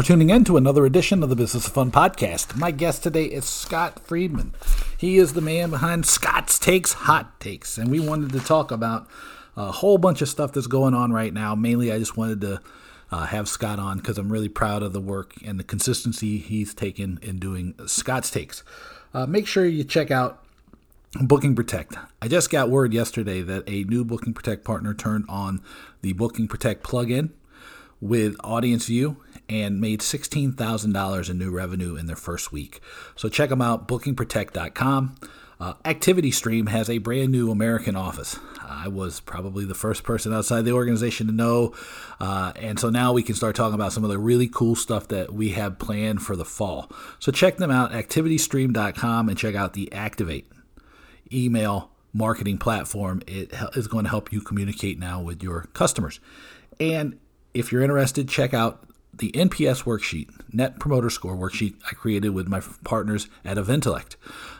For tuning in to another edition of the Business of Fun podcast. My guest today is Scott Friedman. He is the man behind Scott's Takes Hot Takes, and we wanted to talk about a whole bunch of stuff that's going on right now. Mainly, I just wanted to uh, have Scott on because I'm really proud of the work and the consistency he's taken in doing Scott's Takes. Uh, make sure you check out Booking Protect. I just got word yesterday that a new Booking Protect partner turned on the Booking Protect plugin with AudienceView and made $16,000 in new revenue in their first week. So check them out, bookingprotect.com. Uh, Activity Stream has a brand new American office. I was probably the first person outside the organization to know. Uh, and so now we can start talking about some of the really cool stuff that we have planned for the fall. So check them out, activitystream.com, and check out the Activate email marketing platform. It is going to help you communicate now with your customers. And if you're interested, check out the NPS worksheet, Net Promoter Score worksheet I created with my partners at Eventellect.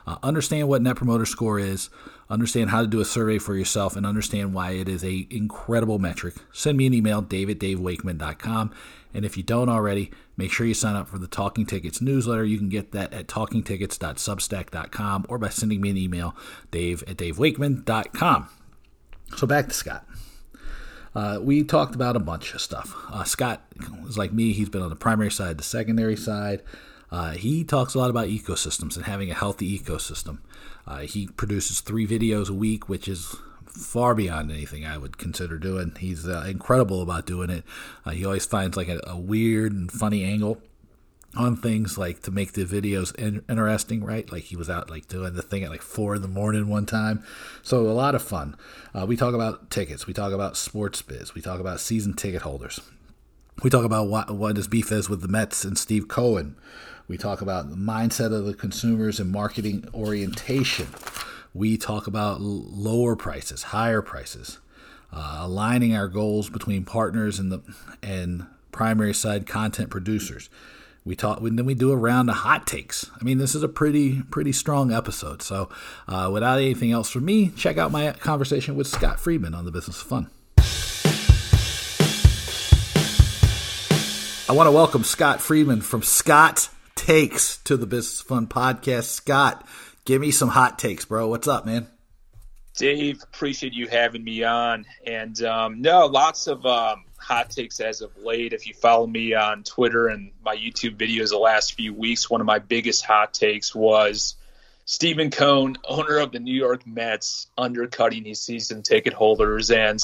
Uh, understand what Net Promoter Score is, understand how to do a survey for yourself, and understand why it is a incredible metric. Send me an email, daviddavewakeman.com. And if you don't already, make sure you sign up for the Talking Tickets newsletter. You can get that at talkingtickets.substack.com or by sending me an email, dave at davewakeman.com. So back to Scott. Uh, we talked about a bunch of stuff. Uh, Scott is like me, he's been on the primary side, the secondary side. Uh, he talks a lot about ecosystems and having a healthy ecosystem. Uh, he produces three videos a week, which is far beyond anything I would consider doing. He's uh, incredible about doing it. Uh, he always finds like a, a weird and funny angle on things like to make the videos in- interesting, right? Like he was out like doing the thing at like four in the morning one time. So a lot of fun. Uh, we talk about tickets. We talk about sports biz. We talk about season ticket holders. We talk about what, what his beef is with the Mets and Steve Cohen. We talk about the mindset of the consumers and marketing orientation. We talk about lower prices, higher prices, uh, aligning our goals between partners and the and primary side content producers. We talk, and then we do a round of hot takes. I mean, this is a pretty pretty strong episode. So, uh, without anything else from me, check out my conversation with Scott Friedman on the Business of Fun. I want to welcome Scott Friedman from Scott Takes to the Business of Fun podcast. Scott, give me some hot takes, bro. What's up, man? Dave, appreciate you having me on. And um, no, lots of um, hot takes as of late. If you follow me on Twitter and my YouTube videos the last few weeks, one of my biggest hot takes was Stephen Cohen, owner of the New York Mets, undercutting his season ticket holders and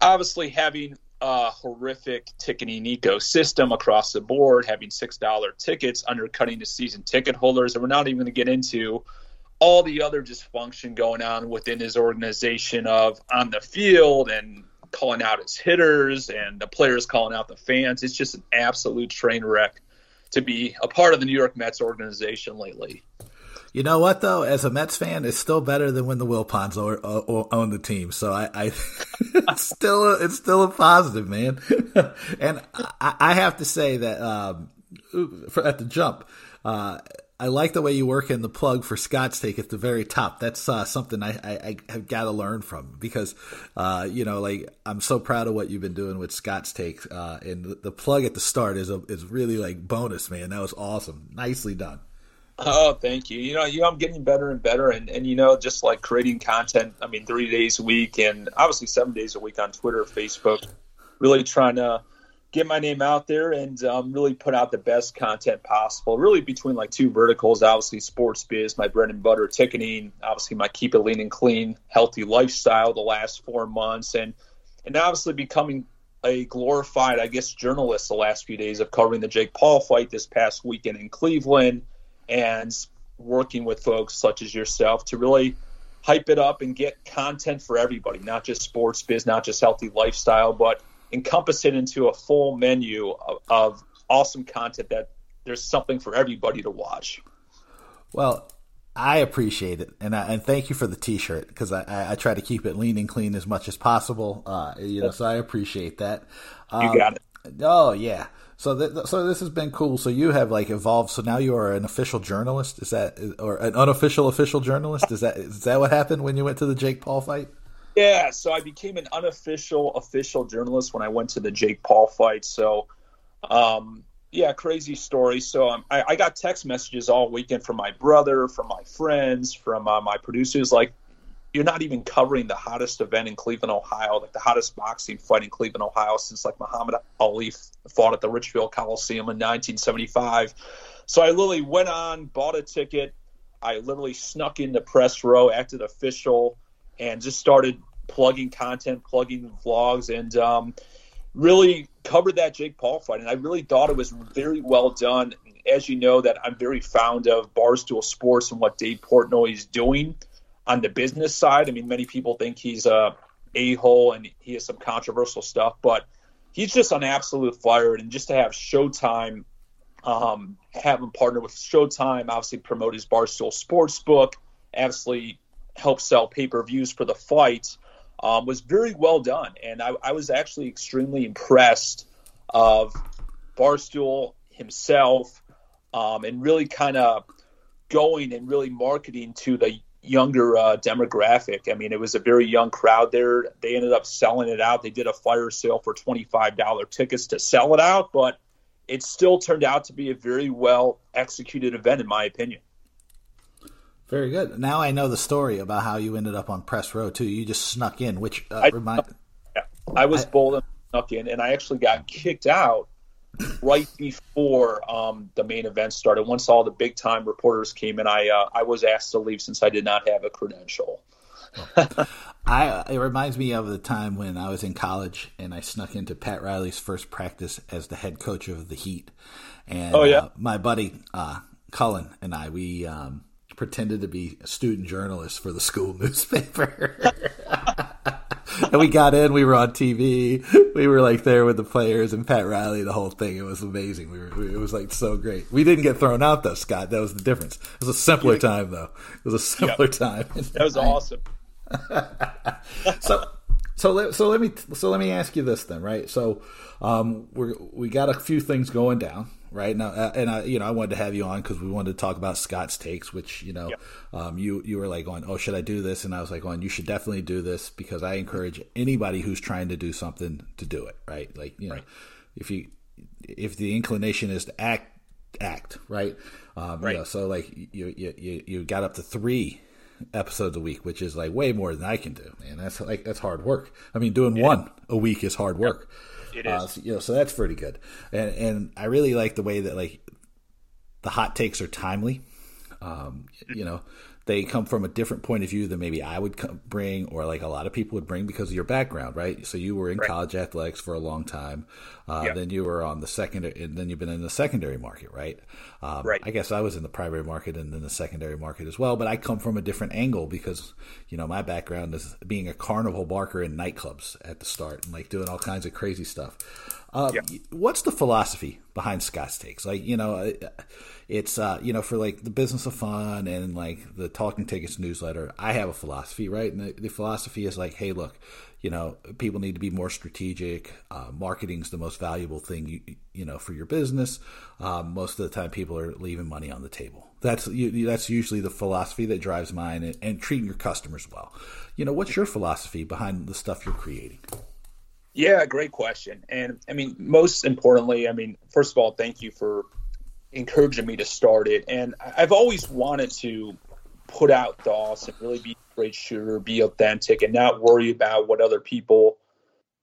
obviously having a horrific ticketing ecosystem across the board, having $6 tickets, undercutting the season ticket holders. And we're not even going to get into all the other dysfunction going on within his organization of on the field and calling out his hitters and the players calling out the fans. It's just an absolute train wreck to be a part of the New York Mets organization lately. You know what though? As a Mets fan, it's still better than when the Wilpons own the team. So I, I it's still a, it's still a positive, man. and I, I, have to say that um, for, at the jump, uh, I like the way you work in the plug for Scott's take at the very top. That's uh, something I, I, I have got to learn from because, uh, you know, like I'm so proud of what you've been doing with Scott's take. Uh, and the, the, plug at the start is a, is really like bonus, man. That was awesome. Nicely done. Oh, thank you. You know, you know, I'm getting better and better, and and you know, just like creating content. I mean, three days a week, and obviously seven days a week on Twitter, Facebook. Really trying to get my name out there and um, really put out the best content possible. Really between like two verticals, obviously sports biz, my bread and butter ticketing, obviously my keep it lean and clean, healthy lifestyle the last four months, and and obviously becoming a glorified, I guess, journalist the last few days of covering the Jake Paul fight this past weekend in Cleveland and working with folks such as yourself to really hype it up and get content for everybody, not just sports biz, not just healthy lifestyle, but encompass it into a full menu of, of awesome content that there's something for everybody to watch. Well, I appreciate it, and I, and thank you for the T-shirt because I, I, I, try to keep it lean and clean as much as possible. Uh, you know, so I appreciate that. Um, you got it. Oh yeah. So th- so this has been cool. So you have like evolved. So now you are an official journalist. Is that or an unofficial official journalist? Is that is that what happened when you went to the Jake Paul fight? Yeah, so I became an unofficial official journalist when I went to the Jake Paul fight. So, um, Yeah, crazy story. So um, I, I, got text messages all weekend from my brother, from my friends, from uh, my producers, like, you're not even covering the hottest event in Cleveland, Ohio, like the hottest boxing fight in Cleveland, Ohio, since like Muhammad Ali fought at the Richfield Coliseum in 1975. So I literally went on, bought a ticket. I literally snuck into press row, acted official, and just started plugging content, plugging vlogs, and um, really covered that Jake Paul fight, and I really thought it was very well done. As you know, that I'm very fond of Barstool Sports and what Dave Portnoy is doing on the business side. I mean, many people think he's a a hole and he has some controversial stuff, but he's just on absolute fire. And just to have Showtime, um, have him partner with Showtime, obviously promote his Barstool Sports book, obviously help sell pay per views for the fight um, was very well done, and I, I was actually extremely impressed of Barstool himself, um, and really kind of going and really marketing to the younger uh, demographic. I mean, it was a very young crowd there. They ended up selling it out. They did a fire sale for $25 tickets to sell it out, but it still turned out to be a very well executed event, in my opinion. Very good. Now I know the story about how you ended up on press row too. You just snuck in, which uh, I, remind. Yeah, I was I, bold and snuck in, and I actually got kicked out right before um, the main event started. Once all the big time reporters came in, I uh, I was asked to leave since I did not have a credential. I it reminds me of the time when I was in college and I snuck into Pat Riley's first practice as the head coach of the Heat, and oh, yeah. uh, my buddy uh, Cullen and I we um, pretended to be a student journalist for the school newspaper. and we got in, we were on TV, we were like there with the players and Pat Riley, the whole thing. It was amazing. We were, it was like so great. We didn't get thrown out though, Scott. That was the difference. It was a simpler time though. It was a simpler yep. time. That was awesome. so, so let, so let me so let me ask you this then, right? So, um, we we got a few things going down right now uh, and i you know i wanted to have you on because we wanted to talk about scott's takes which you know yep. um, you you were like going oh should i do this and i was like going you should definitely do this because i encourage anybody who's trying to do something to do it right like you know right. if you if the inclination is to act act right um right. you know so like you you you got up to three episodes a week which is like way more than i can do man that's like that's hard work i mean doing yeah. one a week is hard work yep it is. Uh, so, you know, so that's pretty good, and and I really like the way that like the hot takes are timely. Um, you know, they come from a different point of view than maybe I would bring, or like a lot of people would bring because of your background, right? So you were in right. college athletics for a long time, uh, then you were on the secondary, and then you've been in the secondary market, right? Um, right. I guess I was in the primary market and then the secondary market as well, but I come from a different angle because you know my background is being a carnival barker in nightclubs at the start and like doing all kinds of crazy stuff. Uh, yep. What's the philosophy behind Scott's takes? Like, you know, it's uh, you know for like the business of fun and like the Talking Tickets newsletter. I have a philosophy, right? And the, the philosophy is like, hey, look, you know, people need to be more strategic. Uh, Marketing is the most valuable thing you you know for your business. Um, most of the time, people are leaving money on the table. That's you, that's usually the philosophy that drives mine, and, and treating your customers well. You know, what's your philosophy behind the stuff you're creating? Yeah, great question. And I mean, most importantly, I mean, first of all, thank you for encouraging me to start it. And I've always wanted to put out thoughts and really be a great shooter, be authentic, and not worry about what other people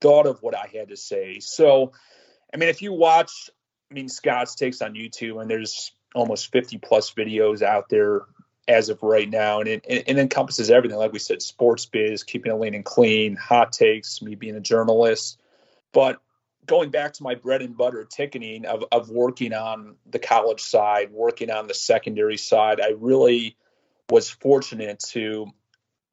thought of what I had to say. So, I mean, if you watch, I mean, Scott's takes on YouTube, and there's almost 50 plus videos out there as of right now, and it, it, encompasses everything. Like we said, sports biz, keeping it lean and clean, hot takes, me being a journalist. But going back to my bread and butter ticketing of, of working on the college side, working on the secondary side, I really was fortunate to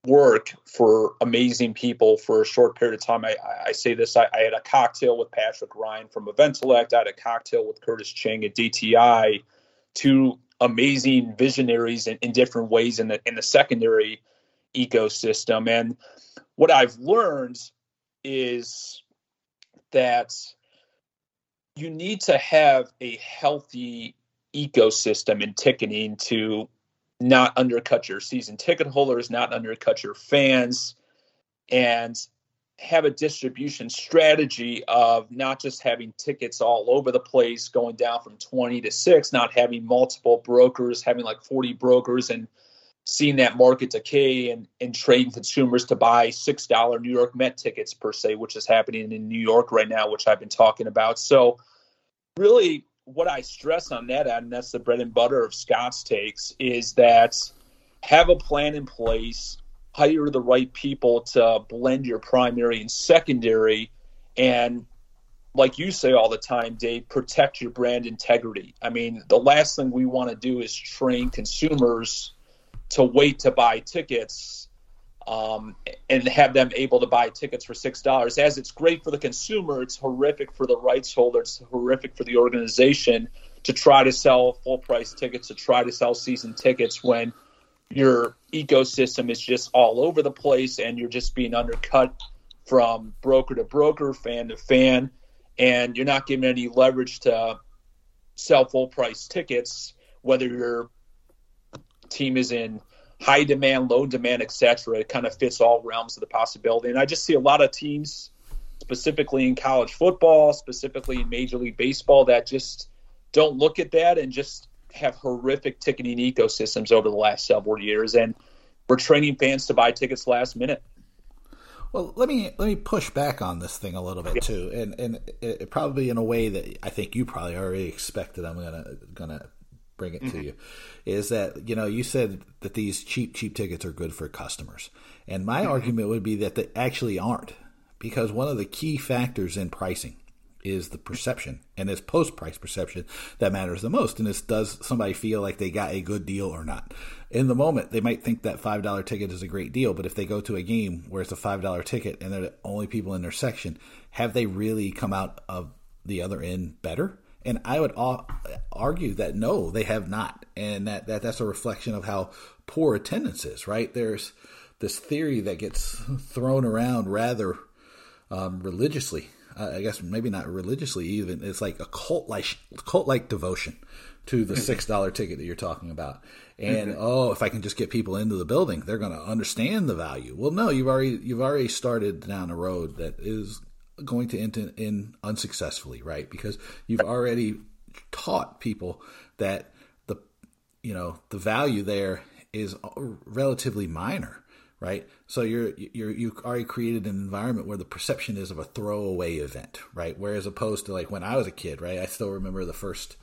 work for amazing people for a short period of time. I, I say this, I, I, had a cocktail with Patrick Ryan from Eventellect. I had a cocktail with Curtis Chang at DTI, two amazing visionaries in, in different ways in the in the secondary ecosystem. And what I've learned is that you need to have a healthy ecosystem in ticketing to not undercut your season ticket holders, not undercut your fans. And have a distribution strategy of not just having tickets all over the place, going down from 20 to 6, not having multiple brokers, having like 40 brokers and seeing that market decay and, and trading consumers to buy $6 New York Met tickets per se, which is happening in New York right now, which I've been talking about. So, really, what I stress on that, and that's the bread and butter of Scott's takes, is that have a plan in place hire the right people to blend your primary and secondary and like you say all the time dave protect your brand integrity. I mean the last thing we want to do is train consumers to wait to buy tickets um, and have them able to buy tickets for six dollars. As it's great for the consumer it's horrific for the rights holder it's horrific for the organization to try to sell full price tickets to try to sell season tickets when your ecosystem is just all over the place and you're just being undercut from broker to broker, fan to fan, and you're not giving any leverage to sell full price tickets, whether your team is in high demand, low demand, etc. It kind of fits all realms of the possibility. And I just see a lot of teams, specifically in college football, specifically in Major League Baseball, that just don't look at that and just have horrific ticketing ecosystems over the last several years, and we're training fans to buy tickets last minute. Well, let me let me push back on this thing a little bit yeah. too, and and it, probably in a way that I think you probably already expected. I'm gonna gonna bring it mm-hmm. to you is that you know you said that these cheap cheap tickets are good for customers, and my mm-hmm. argument would be that they actually aren't because one of the key factors in pricing is the perception and it's post price perception that matters the most. And it's does somebody feel like they got a good deal or not? In the moment, they might think that $5 ticket is a great deal, but if they go to a game where it's a $5 ticket and they're the only people in their section, have they really come out of the other end better? And I would argue that no, they have not. And that, that that's a reflection of how poor attendance is, right? There's this theory that gets thrown around rather um, religiously I guess maybe not religiously even. It's like a cult like cult like devotion to the mm-hmm. six dollar ticket that you're talking about. And mm-hmm. oh, if I can just get people into the building, they're going to understand the value. Well, no, you've already you've already started down a road that is going to end in unsuccessfully, right? Because you've already taught people that the you know the value there is relatively minor right? So you're you're you already created an environment where the perception is of a throwaway event, right? Whereas opposed to like when I was a kid, right? I still remember the first,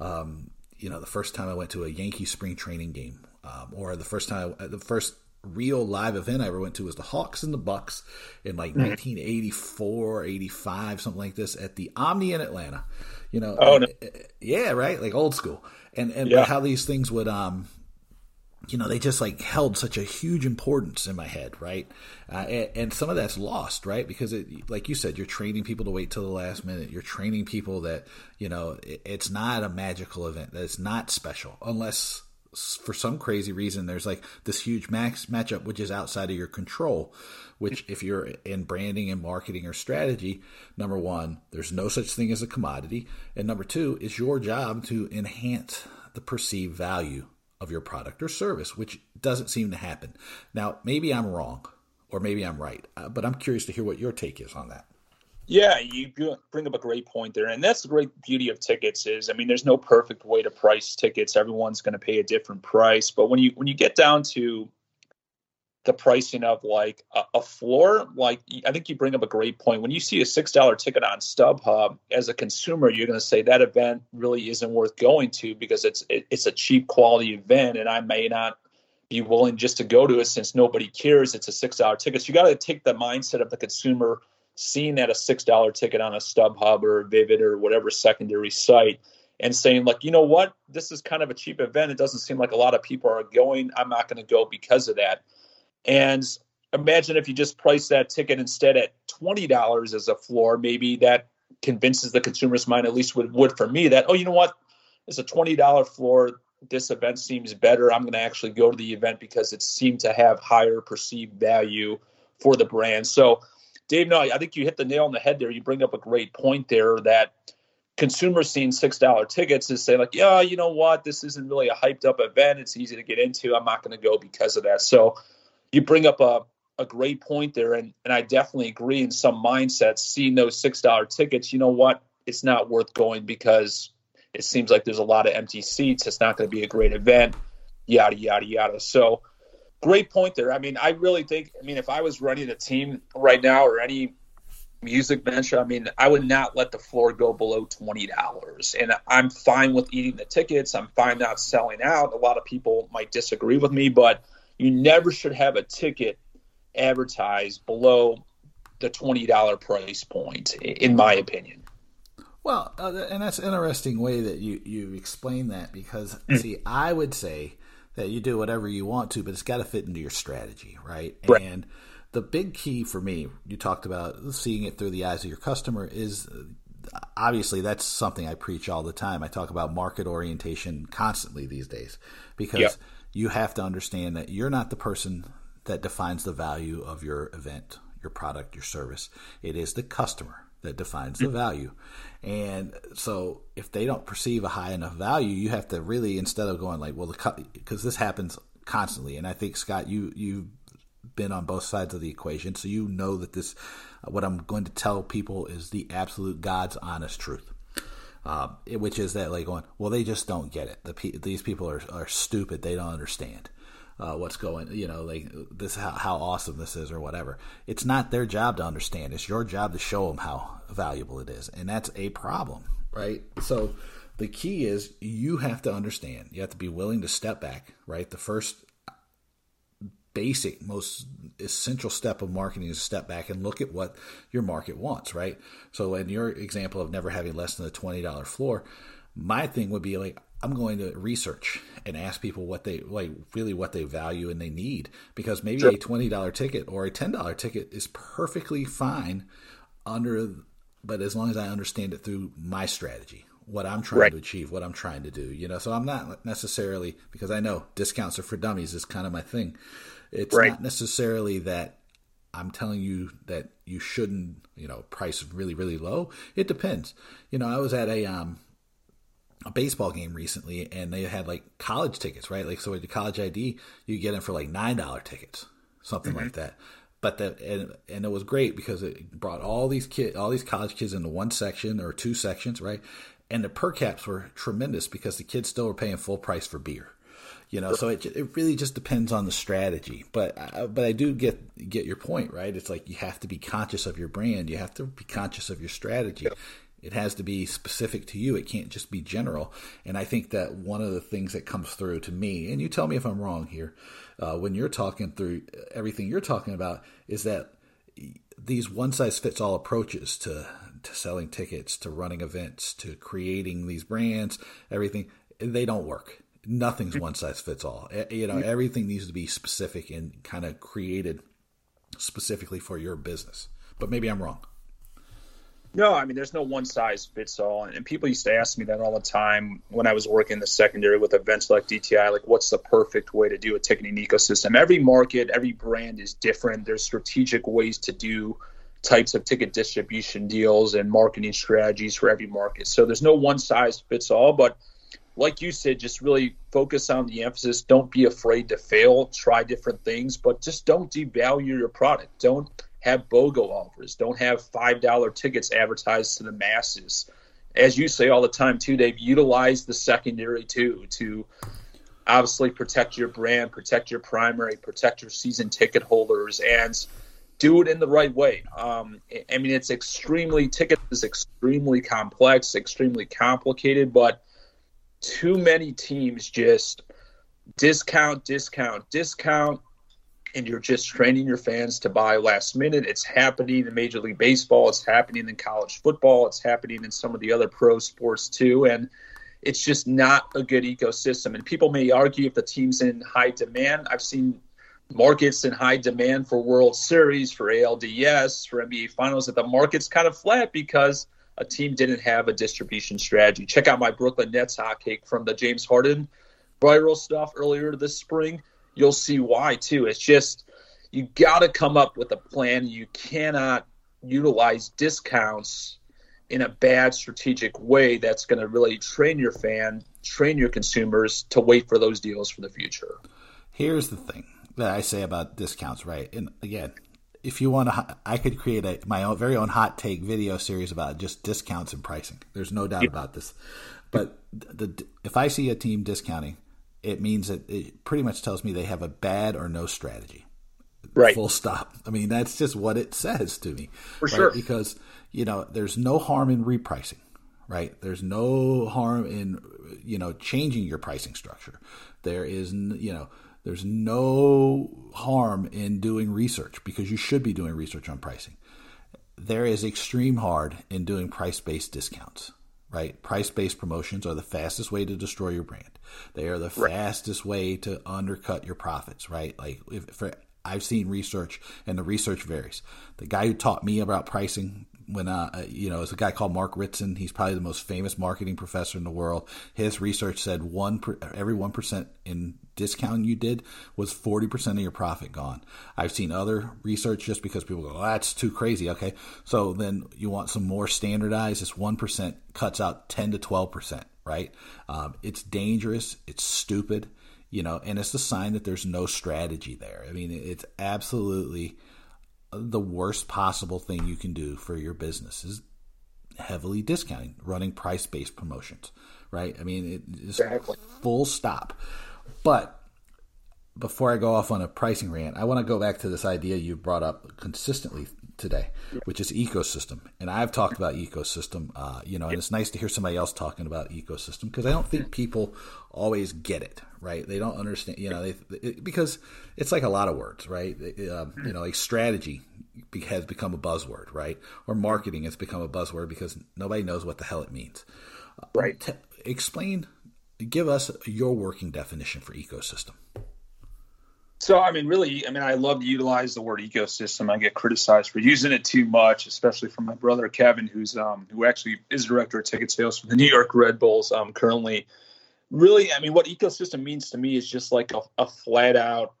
um, you know, the first time I went to a Yankee spring training game, um, or the first time the first real live event I ever went to was the Hawks and the Bucks in like mm-hmm. 1984, 85, something like this at the Omni in Atlanta. You know, oh, no. yeah, right, like old school, and and yeah. how these things would um you know, they just like held such a huge importance in my head, right? Uh, and, and, some of that's lost, right? Because it, like you said, you're training people to wait till the last minute. You're training people that, you know, it, it's not a magical event. That it's not special unless for some crazy reason there's like this huge max matchup which is outside of your control which if you're in branding and marketing or strategy number one there's no such thing as a commodity and number two it's your job to enhance the perceived value of your product or service, which doesn't seem to happen. Now, maybe I'm wrong or maybe I'm right, uh, but I'm curious to hear what your take is on that. Yeah, you bring up a great point there, and that's the great beauty of tickets. Is I mean, there's no perfect way to price tickets. Everyone's going to pay a different price, but when you when you get down to the pricing of like a, a, floor like i think you bring up a great point when you see a six dollar ticket on stubhub as a consumer you're going to say that event really isn't worth going to because it's it, it's a cheap quality event and i may not be willing just to go to it since nobody cares it's a six dollar ticket so you got to take the mindset of the consumer seeing that a six dollar ticket on a stubhub or vivid or whatever secondary site and saying like you know what this is kind of a cheap event it doesn't seem like a lot of people are going i'm not going to go because of that and imagine if you just price that ticket instead at $20 as a floor, maybe that convinces the consumer's mind, at least would, would for me, that, oh, you know what? It's a $20 floor. This event seems better. I'm going to actually go to the event because it seemed to have higher perceived value for the brand. So, Dave, no, I think you hit the nail on the head there. You bring up a great point there that consumers seeing six dollar tickets is saying like, yeah, you know what, this isn't really a hyped up event. It's easy to get into. I'm not going to go because of that. So you bring up a, a great point there, and and I definitely agree. In some mindsets, seeing those six dollar tickets, you know what, it's not worth going because it seems like there's a lot of empty seats. It's not going to be a great event, yada yada yada. So, great point there. I mean, I really think. I mean, if I was running a team right now or any music venture, I mean, I would not let the floor go below twenty dollars. And I'm fine with eating the tickets. I'm fine not selling out. A lot of people might disagree with me, but you never should have a ticket advertised below the twenty dollar price point, in my opinion. Well, uh, and that's an interesting way that you you explain that because mm. see, I would say that you do whatever you want to, but it's got to fit into your strategy, right? right? And the big key for me, you talked about seeing it through the eyes of your customer, is uh, obviously that's something I preach all the time. I talk about market orientation constantly these days because yep. you have to understand that you're not the person that defines the value of your event, your product, your service. It is the customer that defines the value. And so if they don't perceive a high enough value, you have to really instead of going like, well, the because this happens constantly, and I think Scott, you you've been on both sides of the equation, so you know that this what I'm going to tell people is the absolute God's honest truth. Uh, which is that like going, well, they just don't get it. The these people are are stupid. They don't understand uh, what's going. You know, like this how how awesome this is or whatever. It's not their job to understand. It's your job to show them how valuable it is, and that's a problem, right? So the key is you have to understand. You have to be willing to step back, right? The first basic, most essential step of marketing is step back and look at what your market wants, right? So, in your example of never having less than a $20 floor, my thing would be like, I'm going to research and ask people what they like, really what they value and they need, because maybe sure. a $20 ticket or a $10 ticket is perfectly fine under, but as long as I understand it through my strategy, what I'm trying right. to achieve, what I'm trying to do, you know. So I'm not necessarily because I know discounts are for dummies is kind of my thing. It's right. not necessarily that I'm telling you that you shouldn't, you know, price really, really low. It depends. You know, I was at a um a baseball game recently and they had like college tickets, right? Like so with the college ID, you get them for like nine dollar tickets, something mm-hmm. like that. But that and, and it was great because it brought all these kid all these college kids into one section or two sections, right? And the per caps were tremendous because the kids still were paying full price for beer you know so it, it really just depends on the strategy but uh, but i do get get your point right it's like you have to be conscious of your brand you have to be conscious of your strategy it has to be specific to you it can't just be general and i think that one of the things that comes through to me and you tell me if i'm wrong here uh, when you're talking through everything you're talking about is that these one size fits all approaches to to selling tickets to running events to creating these brands everything they don't work nothing's one size fits all. You know, everything needs to be specific and kind of created specifically for your business. But maybe I'm wrong. No, I mean, there's no one size fits all. And people used to ask me that all the time when I was working in the secondary with events like DTI, like, what's the perfect way to do a ticketing ecosystem? Every market, every brand is different. There's strategic ways to do types of ticket distribution deals and marketing strategies for every market. So there's no one size fits all, but like you said, just really focus on the emphasis. Don't be afraid to fail. Try different things, but just don't devalue your product. Don't have BOGO offers. Don't have five dollar tickets advertised to the masses. As you say all the time too, Dave, utilize the secondary too to obviously protect your brand, protect your primary, protect your season ticket holders, and do it in the right way. Um, I mean, it's extremely ticket is extremely complex, extremely complicated, but too many teams just discount, discount, discount, and you're just training your fans to buy last minute. It's happening in Major League Baseball, it's happening in college football, it's happening in some of the other pro sports too. And it's just not a good ecosystem. And people may argue if the team's in high demand. I've seen markets in high demand for World Series, for ALDS, for NBA Finals, that the market's kind of flat because – a team didn't have a distribution strategy. Check out my Brooklyn Nets hot cake from the James Harden viral stuff earlier this spring. You'll see why too. It's just you got to come up with a plan. You cannot utilize discounts in a bad strategic way that's going to really train your fan, train your consumers to wait for those deals for the future. Here's the thing that I say about discounts, right? And again, if you want to, I could create a my own very own hot take video series about just discounts and pricing. There's no doubt about this. But the if I see a team discounting, it means that it pretty much tells me they have a bad or no strategy. Right. Full stop. I mean, that's just what it says to me. For right? sure. Because you know, there's no harm in repricing. Right. There's no harm in you know changing your pricing structure. There is you know there's no harm in doing research because you should be doing research on pricing. There is extreme hard in doing price based discounts, right? Price based promotions are the fastest way to destroy your brand. They are the right. fastest way to undercut your profits, right? Like if for, I've seen research and the research varies. The guy who taught me about pricing when uh, you know, it's a guy called Mark Ritson. He's probably the most famous marketing professor in the world. His research said one per, every one percent in discount you did was forty percent of your profit gone. I've seen other research just because people go, oh, "That's too crazy." Okay, so then you want some more standardized. This one percent cuts out ten to twelve percent. Right? Um, it's dangerous. It's stupid. You know, and it's a sign that there's no strategy there. I mean, it's absolutely the worst possible thing you can do for your business is heavily discounting, running price based promotions, right? I mean, it is exactly. full stop. But before I go off on a pricing rant, I want to go back to this idea you brought up consistently today, which is ecosystem. And I've talked about ecosystem, uh, you know, and it's nice to hear somebody else talking about ecosystem because I don't think people always get it, right? They don't understand, you know, they, it, because it's like a lot of words, right? Uh, you know, like strategy has become a buzzword, right? Or marketing has become a buzzword because nobody knows what the hell it means. Right. T- explain, give us your working definition for ecosystem. So, I mean, really, I mean, I love to utilize the word ecosystem. I get criticized for using it too much, especially from my brother Kevin, who's um, who actually is director of ticket sales for the New York Red Bulls um, currently. Really, I mean, what ecosystem means to me is just like a, a flat out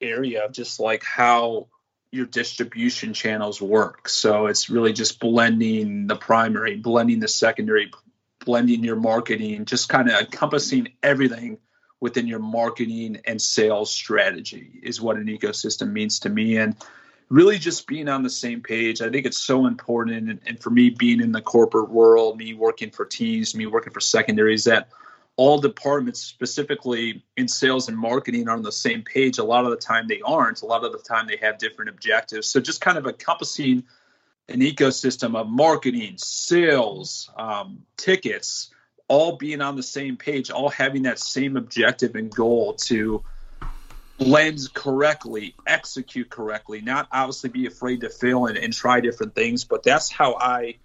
area of just like how your distribution channels work. So it's really just blending the primary, blending the secondary, blending your marketing, just kind of encompassing everything within your marketing and sales strategy is what an ecosystem means to me. And really just being on the same page. I think it's so important. And, and, for me, being in the corporate world, me working for teams, me working for secondaries, that all departments, specifically in sales and marketing, are on the same page. A lot of the time they aren't. A lot of the time they have different objectives. So just kind of encompassing an ecosystem of marketing, sales, um, tickets, all being on the same page, all having that same objective and goal to lens correctly, execute correctly, not obviously be afraid to fail and, and try different things. But that's how I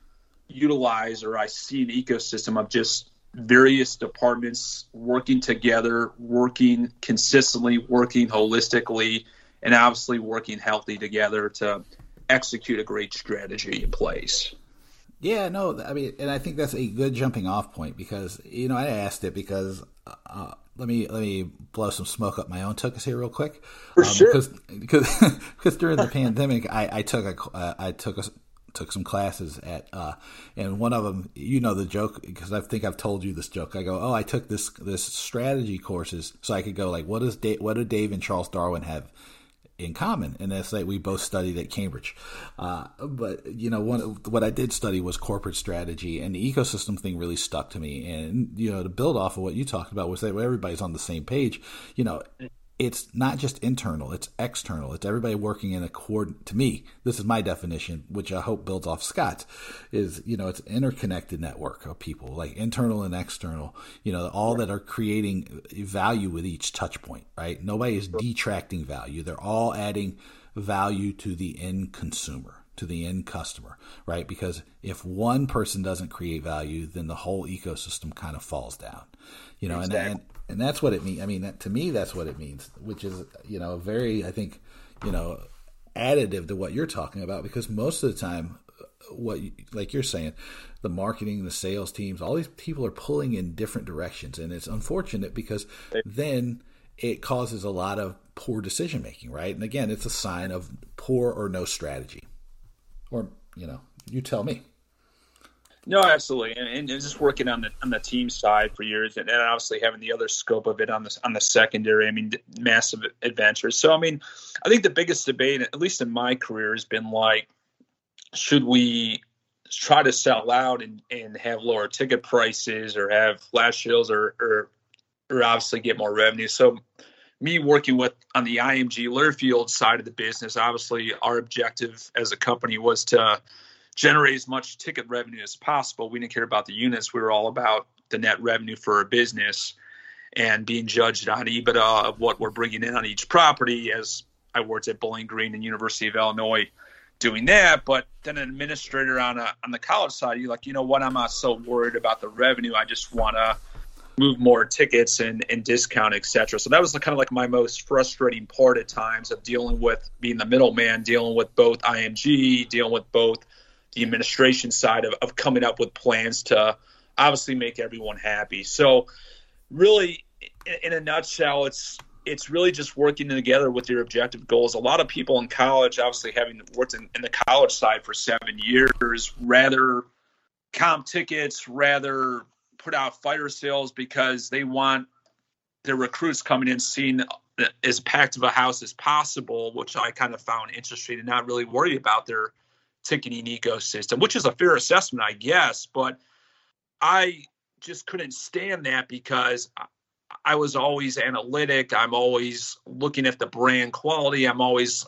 utilize or I see an ecosystem of just various departments working together, working consistently, working holistically, and obviously working healthy together to execute a great strategy in place. Yeah, no, I mean, and I think that's a good jumping off point because you know I asked it because uh, let me let me blow some smoke up my own tuchus here real quick. For um, sure, because because because during the pandemic I, I took a uh, I took a took some classes at uh, and one of them you know the joke because I think I've told you this joke I go oh I took this this strategy courses so I could go like what does Dave, what do Dave and Charles Darwin have in common, and that's like we both studied at Cambridge. Uh, but you know, one what I did study was corporate strategy, and the ecosystem thing really stuck to me. And you know, to build off of what you talked about was that everybody's on the same page. You know, it's not just internal; it's external. It's everybody working in a cord. To me, this is my definition, which I hope builds off Scott's. Is you know, it's an interconnected network of people, like internal and external. You know, all that are creating value with each touch point. Right? Nobody is detracting value. They're all adding value to the end consumer to the end customer, right? Because if one person doesn't create value, then the whole ecosystem kind of falls down, you know, exactly. and, and that's what it means. I mean, that, to me, that's what it means, which is you know very, I think, you know, additive to what you're talking about because most of the time, what you, like you're saying, the marketing, the sales teams, all these people are pulling in different directions, and it's unfortunate because then it causes a lot of poor decision making, right? And again, it's a sign of poor or no strategy, or you know, you tell me. No, absolutely, and, and, just working on the on the team side for years, and, and obviously having the other scope of it on the on the secondary. I mean, massive adventures. So, I mean, I think the biggest debate, at least in my career, has been like, should we try to sell out and, and have lower ticket prices, or have flash sales, or, or or obviously get more revenue. So, me working with on the IMG Learfield side of the business, obviously our objective as a company was to generate as much ticket revenue as possible. We didn't care about the units. We were all about the net revenue for a business and being judged on EBITDA of what we're bringing in on each property as I worked at Bowling Green and University of Illinois doing that. But then an administrator on a, on the college side, you're like, you know what? I'm not so worried about the revenue. I just want to move more tickets and, and discount, etc. So that was the, kind of like my most frustrating part at times of dealing with being the middleman, dealing with both IMG, dealing with both the administration side of, of coming up with plans to obviously make everyone happy. So, really, in a nutshell, it's it's really just working together with your objective goals. A lot of people in college, obviously having worked in, in the college side for seven years, rather comp tickets, rather put out fire sales because they want their recruits coming in seeing as packed of a house as possible, which I kind of found interesting and not really worried about their ticketing ecosystem, which is a fair assessment, I guess. But I just couldn't stand that because I was always analytic. I'm always looking at the brand quality. I'm always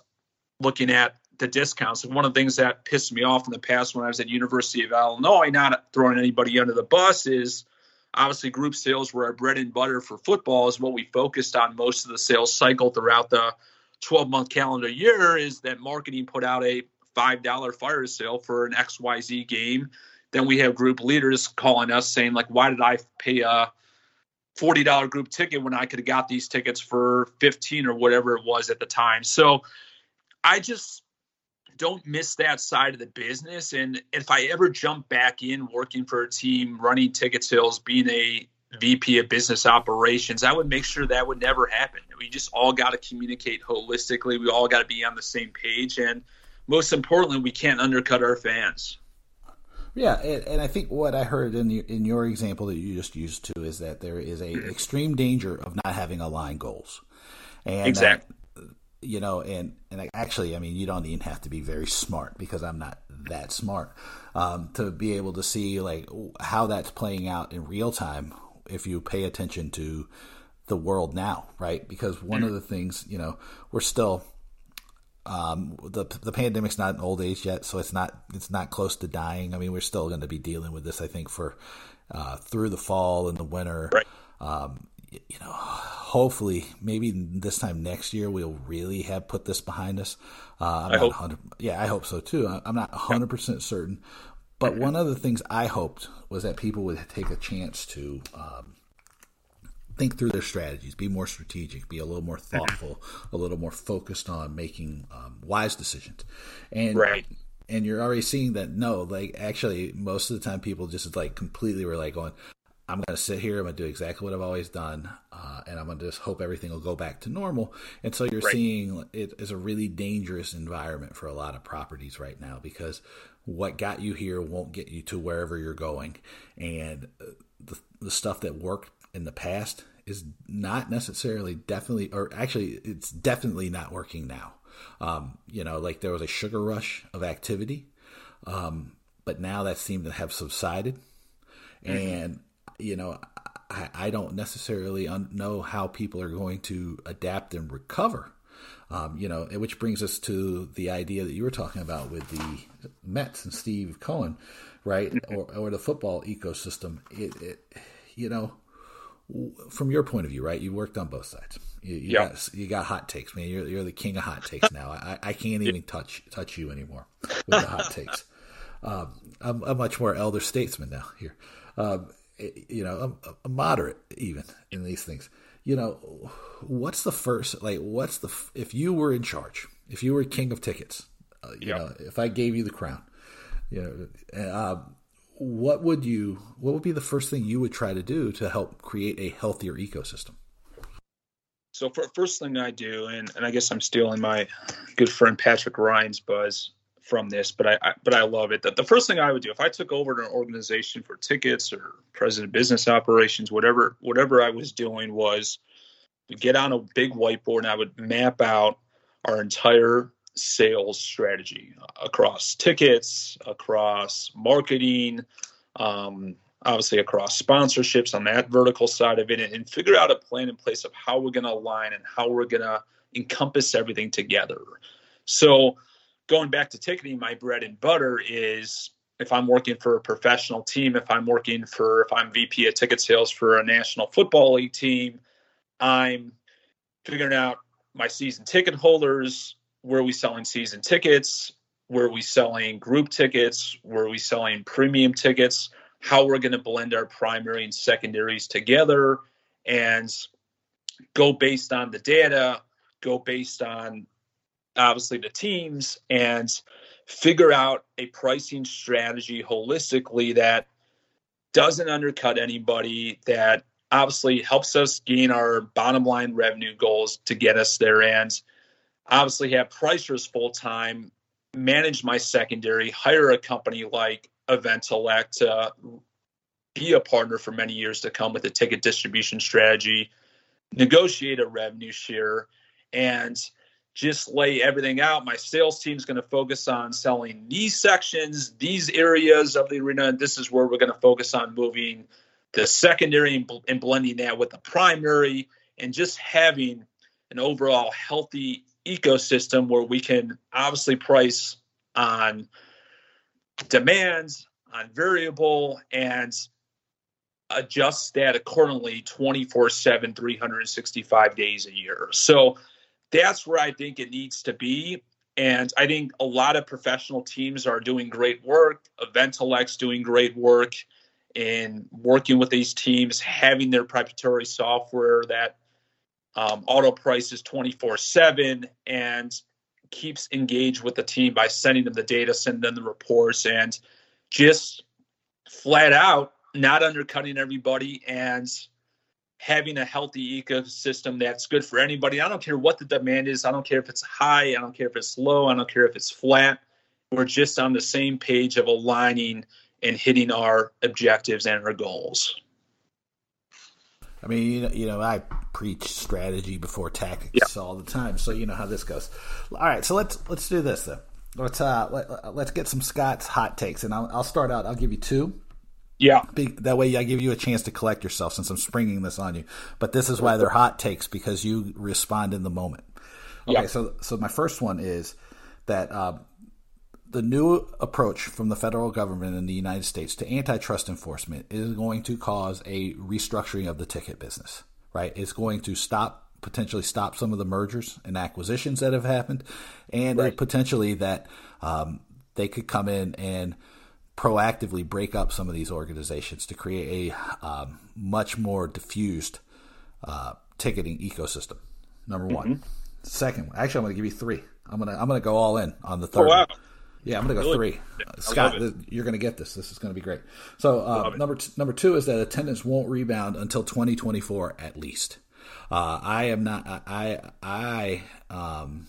looking at the discounts. And one of the things that pissed me off in the past when I was at University of Illinois, not throwing anybody under the bus, is obviously group sales were our bread and butter for football is what we focused on most of the sales cycle throughout the 12 month calendar year is that marketing put out a $5 fire sale for an XYZ game. Then we have group leaders calling us saying, like, why did I pay a $40 group ticket when I could have got these tickets for 15 or whatever it was at the time. So I just don't miss that side of the business. And if I ever jump back in working for a team, running ticket sales, being a VP of business operations, I would make sure that would never happen. We just all got to communicate holistically. We all got to be on the same page. And most importantly, we can't undercut our fans. Yeah, and, and, I think what I heard in the, in your example that you just used too is that there is a extreme danger of not having aligned goals. And exactly. you know, and and actually, I mean, you don't even have to be very smart because I'm not that smart um, to be able to see like how that's playing out in real time if you pay attention to the world now, right? Because one mm-hmm. of the things, you know, we're still um, the the pandemic's not an old age yet, so it's not it's not close to dying. I mean, we're still going to be dealing with this, I think, for uh, through the fall and the winter. Right. Um, you know, hopefully, maybe this time next year we'll really have put this behind us. Uh, i hope. Yeah, I hope so too. I'm not 100 percent certain, but one of the things I hoped was that people would take a chance to um, think through their strategies, be more strategic, be a little more thoughtful, a little more focused on making um, wise decisions. And right. and you're already seeing that no, like actually most of the time people just like completely were like going, I'm going to sit here, I'm going to do exactly what I've always done, uh, and I'm going to just hope everything will go back to normal. And so you're right. seeing it is a really dangerous environment for a lot of properties right now because what got you here won't get you to wherever you're going. And uh, the, the stuff that worked in the past is not necessarily definitely, or actually, it's definitely not working now. Um, you know, like there was a sugar rush of activity, um, but now that seemed to have subsided. Mm-hmm. And, you know, I, I don't necessarily un- know how people are going to adapt and recover. Um, you know, which brings us to the idea that you were talking about with the Mets and Steve Cohen, right? Mm-hmm. Or, or the football ecosystem. It, it, you know, from your point of view, right? You worked on both sides. You, you yep. got you got hot takes, man. You're you're the king of hot takes now. I, I can't even touch touch you anymore with the hot takes. Um, I'm a much more elder statesman now here. Um, you know, I'm a moderate even in these things. You know, what's the first like? What's the if you were in charge, if you were king of tickets, uh, you yep. know, if I gave you the crown, you know, uh, what would you what would be the first thing you would try to do to help create a healthier ecosystem so for first thing i do and, and i guess i'm stealing my good friend patrick ryan's buzz from this, but I, I but I love it. That the first thing I would do if I took over an organization for tickets or president business operations, whatever whatever I was doing was get on a big whiteboard and I would map out our entire sales strategy across tickets, across marketing, um, obviously across sponsorships on that vertical side of it, and, and figure out a plan in place of how we're going to align and how we're going to encompass everything together. So, going back to ticketing, my bread and butter is if I'm working for a professional team, if I'm working for, if I'm VP of ticket sales for a national football league team, I'm figuring out my season ticket holders, where are we selling season tickets, where are we selling group tickets, where are we selling premium tickets, how we're going to blend our primary and secondaries together, and go based on the data, go based on obviously the teams, and figure out a pricing strategy holistically that doesn't undercut anybody, that obviously helps us gain our bottom line revenue goals to get us there and obviously have pricers full time, manage my secondary, hire a company like Eventellect to be a partner for many years to come with a ticket distribution strategy, negotiate a revenue share, and just lay everything out. My sales team is going to focus on selling these sections, these areas of the arena. This is where we're going to focus on moving the secondary and, and blending that with the primary, and just having an overall healthy ecosystem where we can obviously price on demands, on variable, and adjust that accordingly 24 7, 365 days a year. So that's where I think it needs to be. And I think a lot of professional teams are doing great work. Eventellect's doing great work in working with these teams, having their proprietary software that um, auto prices 24 7 and keeps engaged with the team by sending them the data, sending them the reports, and just flat out not undercutting everybody and having a healthy ecosystem that's good for anybody. I don't care what the demand is. I don't care if it's high. I don't care if it's low. I don't care if it's flat. We're just on the same page of aligning and hitting our objectives and our goals. I mean, you know, you know, I preach strategy before tactics yeah. all the time, so you know how this goes. All right, so let's let's do this then. Let's uh let, let's get some Scott's hot takes, and I'll, I'll start out. I'll give you two. Yeah. That way, I give you a chance to collect yourself since I'm springing this on you. But this is why they're hot takes because you respond in the moment. Okay, yeah. so so my first one is that uh, the new approach from the federal government in the United States to antitrust enforcement is going to cause a restructuring of the ticket business. Right? It's going to stop potentially stop some of the mergers and acquisitions that have happened, and right. potentially that um, they could come in and proactively break up some of these organizations to create a um, much more diffused uh, ticketing ecosystem. Number one. Mm-hmm. Second, actually, I'm going to give you three. I'm going to I'm going to go all in on the third. Oh, wow. Yeah, I'm going to go really? three. Uh, Scott, you're going to get this. This is going to be great. So uh, number t- number two is that attendance won't rebound until 2024 at least. Uh, I am not. I I um,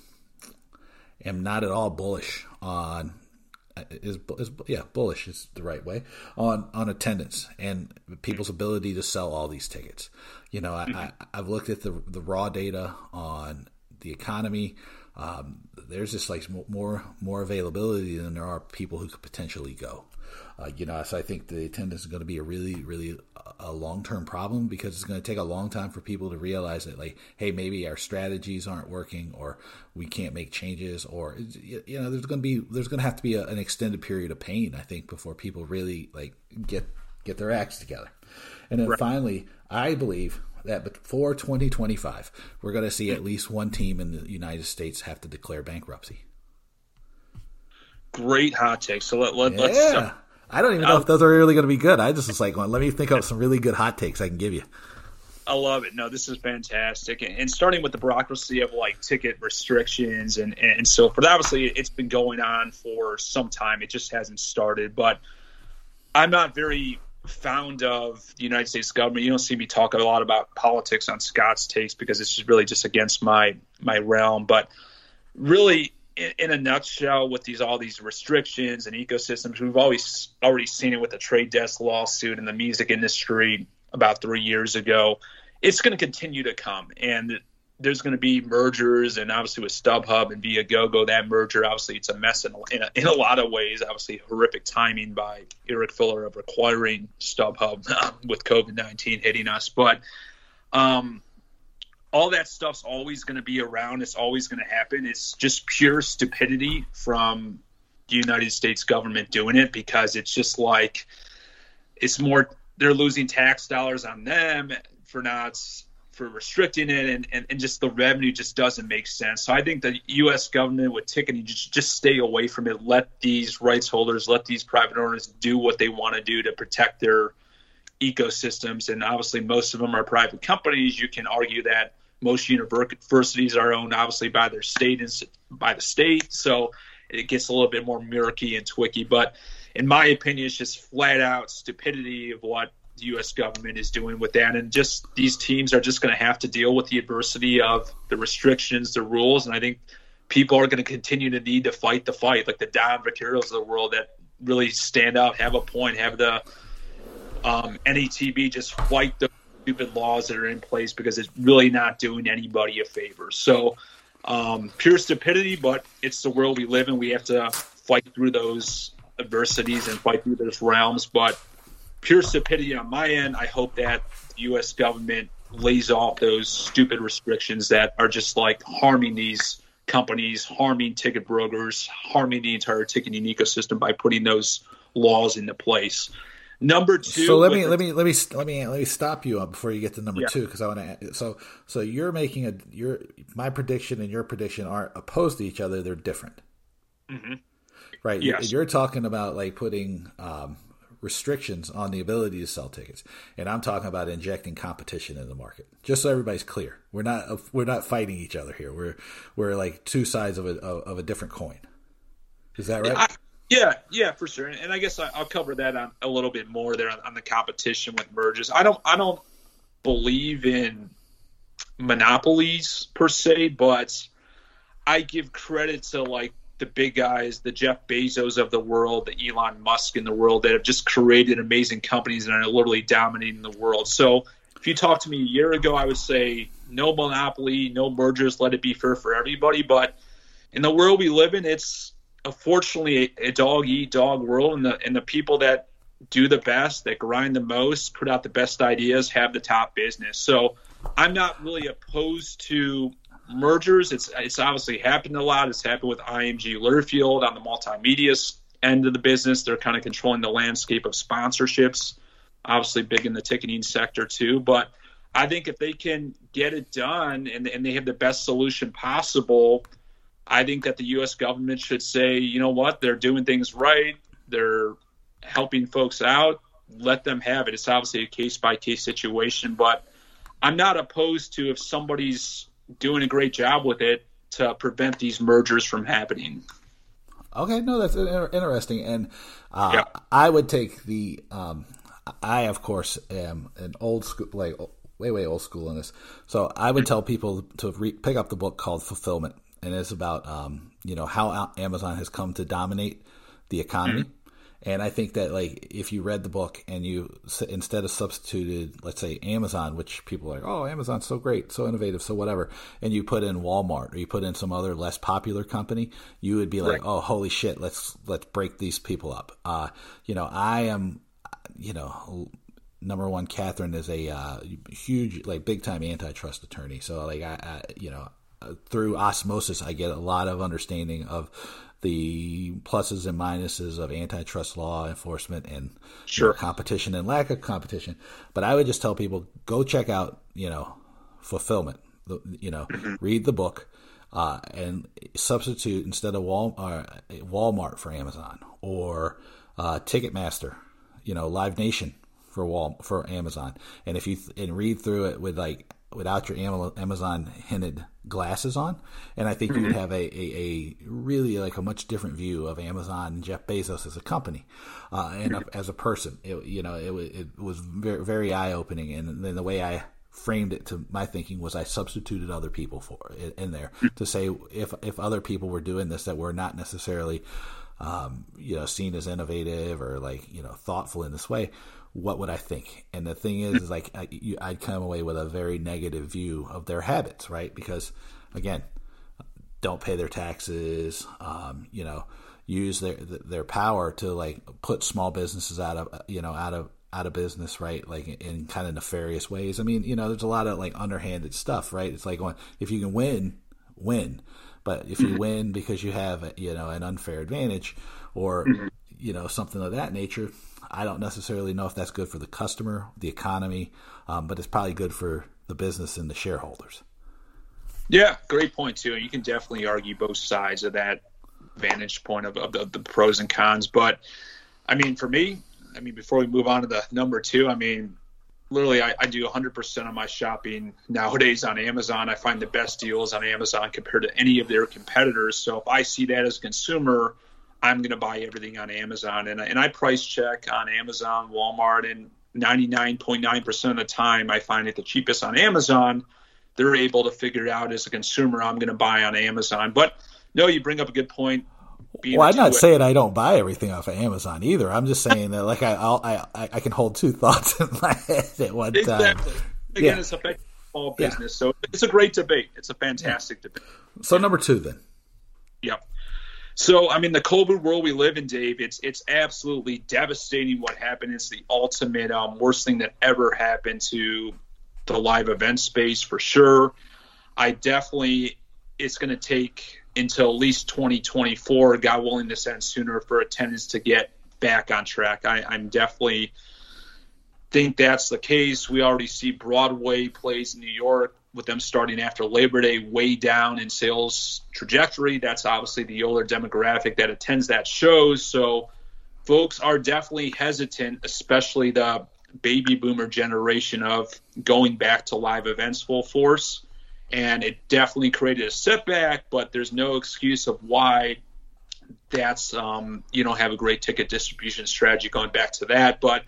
am not at all bullish on is, is yeah bullish is the right way on on attendance and people's ability to sell all these tickets. You know, I, I have looked at the the raw data on the economy. Um, there's just like more more availability than there are people who could potentially go. Uh, you know, so I think the attendance is going to be a really, really a long term problem because it's going to take a long time for people to realize that, like, hey, maybe our strategies aren't working, or we can't make changes, or you know, there's going to be there's going to have to be a, an extended period of pain, I think, before people really like get get their acts together. And then right. finally, I believe that before 2025, we're going to see at least one team in the United States have to declare bankruptcy. Great hot take. So let, let, yeah. let's. I don't even know if those are really going to be good. I just was like, well, let me think of some really good hot takes I can give you. I love it. No, this is fantastic. And starting with the bureaucracy of like ticket restrictions and, and so forth. Obviously, it's been going on for some time. It just hasn't started. But I'm not very fond of the United States government. You don't see me talk a lot about politics on Scott's takes because it's really just against my my realm. But really, in, in, a nutshell, with these all these restrictions and ecosystems, we've always already seen it with the trade desk lawsuit in the music industry about three years ago. It's going to continue to come, and there's going to be mergers, and obviously with StubHub and Viagogo, that merger obviously it's a mess in a, in a, in a lot of ways. Obviously, horrific timing by Eric Filler of acquiring StubHub with COVID nineteen hitting us, but um, all that stuff's always going to be around. It's always going to happen. It's just pure stupidity from the United States government doing it because it's just like it's more they're losing tax dollars on them for not for restricting it and, and, and just the revenue just doesn't make sense. So I think the US government with ticketing just just stay away from it. Let these rights holders, let these private owners do what they want to do to protect their ecosystems. And obviously most of them are private companies. You can argue that most universities are owned obviously by their state and by the state, so it gets a little bit more murky and twicky. But in my opinion, it's just flat out stupidity of what the U.S. government is doing with that, and just these teams are just going to have to deal with the adversity of the restrictions, the rules, and I think people are going to continue to need to fight the fight, like the Don Vaccaros of the world that really stand out, have a point, have the um, NATB just fight the stupid laws that are in place because it's really not doing anybody a favor. So, um, pure stupidity, but it's the world we live in. We have to fight through those adversities and fight through those realms. But pure stupidity on my end. I hope that the U.S. government lays off those stupid restrictions that are just like harming these companies, harming ticket brokers, harming the entire ticketing ecosystem by putting those laws into place. Number two. So let me let me let me let me let me stop you up before you get to number yeah. two because I want to. So so you're making a your my prediction and your prediction aren't opposed to each other; they're different. Mm-hmm. Right. Yes. You're talking about like putting um, restrictions on the ability to sell tickets, and I'm talking about injecting competition in the market. Just so everybody's clear, we're not we're not fighting each other here. We're we're like two sides of a of a different coin. Is that right? I, yeah, yeah, for sure. And I guess I, will cover that on a little bit more there on, on, the competition with mergers. I don't, I don't believe in monopolies per se, but I give credit to like the big guys, the Jeff Bezos of the world, the Elon Musk in the world that have just created amazing companies and are literally dominating the world. So if you talked to me a year ago, I would say no monopoly, no mergers, let it be fair for everybody. But in the world we live in, it's unfortunately a, a dog eat dog world, and the and the people that do the best, that grind the most, put out the best ideas, have the top business. So I'm not really opposed to mergers. It's it's obviously happened a lot. It's happened with IMG Learfield on the multimedia end of the business. They're kind of controlling the landscape of sponsorships. Obviously, big in the ticketing sector too. But I think if they can get it done and, and they have the best solution possible, I think that the U.S. government should say, you know what, they're doing things right. They're helping folks out. Let them have it. It's obviously a case by case situation, but I'm not opposed to if somebody's doing a great job with it to prevent these mergers from happening. Okay, no, that's interesting, and uh, yeah. I would take the. Um, I of course am an old school, like way way old school in this, so I would tell people to re- pick up the book called Fulfillment and it's about um, you know how Amazon has come to dominate the economy. Mm-hmm. And I think that like if you read the book and you instead of substituted, let's say Amazon, which people are like, oh, Amazon's so great, so innovative, so whatever, and you put in Walmart or you put in some other less popular company, you would be like, right. oh, holy shit, let's let's break these people up. Uh, you know, I am, you know, number one, Catherine is a uh, huge, like big time antitrust attorney. So like I, I you know, through osmosis, I get a lot of understanding of the pluses and minuses of antitrust law enforcement and sure. you know, competition and lack of competition. But I would just tell people go check out, you know, fulfillment. You know, mm-hmm. read the book uh, and substitute instead of Wal- uh, Walmart for Amazon or uh, Ticketmaster. You know, Live Nation for Wal for Amazon. And if you th- and read through it with like without your Amazon hinted glasses on, and I think mm-hmm. you would mm-hmm. have a, a, a, really like a much different view of Amazon and Jeff Bezos as a company, uh, and mm-hmm. as a person. It, you know, it, it was very very eye opening, and then the way I framed it to my thinking was I substituted other people for in, in there to say if if other people were doing this that were not necessarily um, you know seen as innovative or like you know thoughtful in this way what would I think? And the thing is, is like I, you, I'd come away with a very negative view of their habits, right? Because again, don't pay their taxes, um, you know, use their their power to like put small businesses out of you know out of out of business, right? Like in kind of nefarious ways. I mean, you know, there's a lot of like underhanded stuff, right? It's like going, if you can win, win. But if you mm-hmm. win because you have, you know, an unfair advantage or, mm-hmm. you know, something of that nature, I don't necessarily know if that's good for the customer, the economy, um, but it's probably good for the business and the shareholders. Yeah, great point too. You can definitely argue both sides of that vantage point of, of the, the pros and cons. But I mean, for me, I mean, before we move on to the number two, I mean, literally, I, I do 100% of my shopping nowadays on Amazon. I find the best deals on Amazon compared to any of their competitors. So if I see that as a consumer, I'm going to buy everything on Amazon. And, and I price check on Amazon, Walmart, and 99.9% of the time, I find it the cheapest on Amazon. They're able to figure out as a consumer, I'm going to buy on Amazon. But no, you bring up a good point well, I'm not saying I don't buy everything off of Amazon either. I'm just saying that like I I'll, i I can hold two thoughts in my head at one time. Exactly. Again, yeah. it's a small business, yeah. so it's a great debate. It's a fantastic yeah. debate. So number two, then. Yep. So I mean, the COVID world we live in, Dave. It's it's absolutely devastating what happened. It's the ultimate um, worst thing that ever happened to the live event space for sure. I definitely it's going to take until at least 2024, God willing, this ends sooner for attendance to get back on track. I, I'm definitely think that's the case. We already see Broadway plays in New York with them starting after Labor Day way down in sales trajectory. That's obviously the older demographic that attends that shows. So folks are definitely hesitant, especially the baby boomer generation of going back to live events full force and it definitely created a setback. But there's no excuse of why that's um, you don't have a great ticket distribution strategy going back to that. But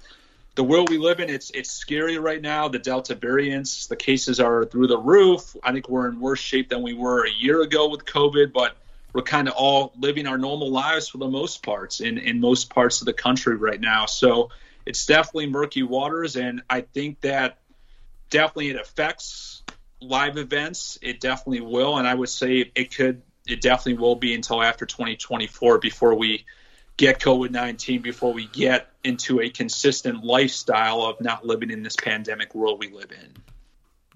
the world we live in, it's it's scary right now. The Delta variants, the cases are through the roof. I think we're in worse shape than we were a year ago with COVID, but we're kind of all living our normal lives for the most parts in in most parts of the country right now. So it's definitely murky waters, and I think that definitely it affects live events, it definitely will, and I would say it could, it definitely will be until after 2024 before we get COVID 19, before we get into a consistent lifestyle of not living in this pandemic world we live in.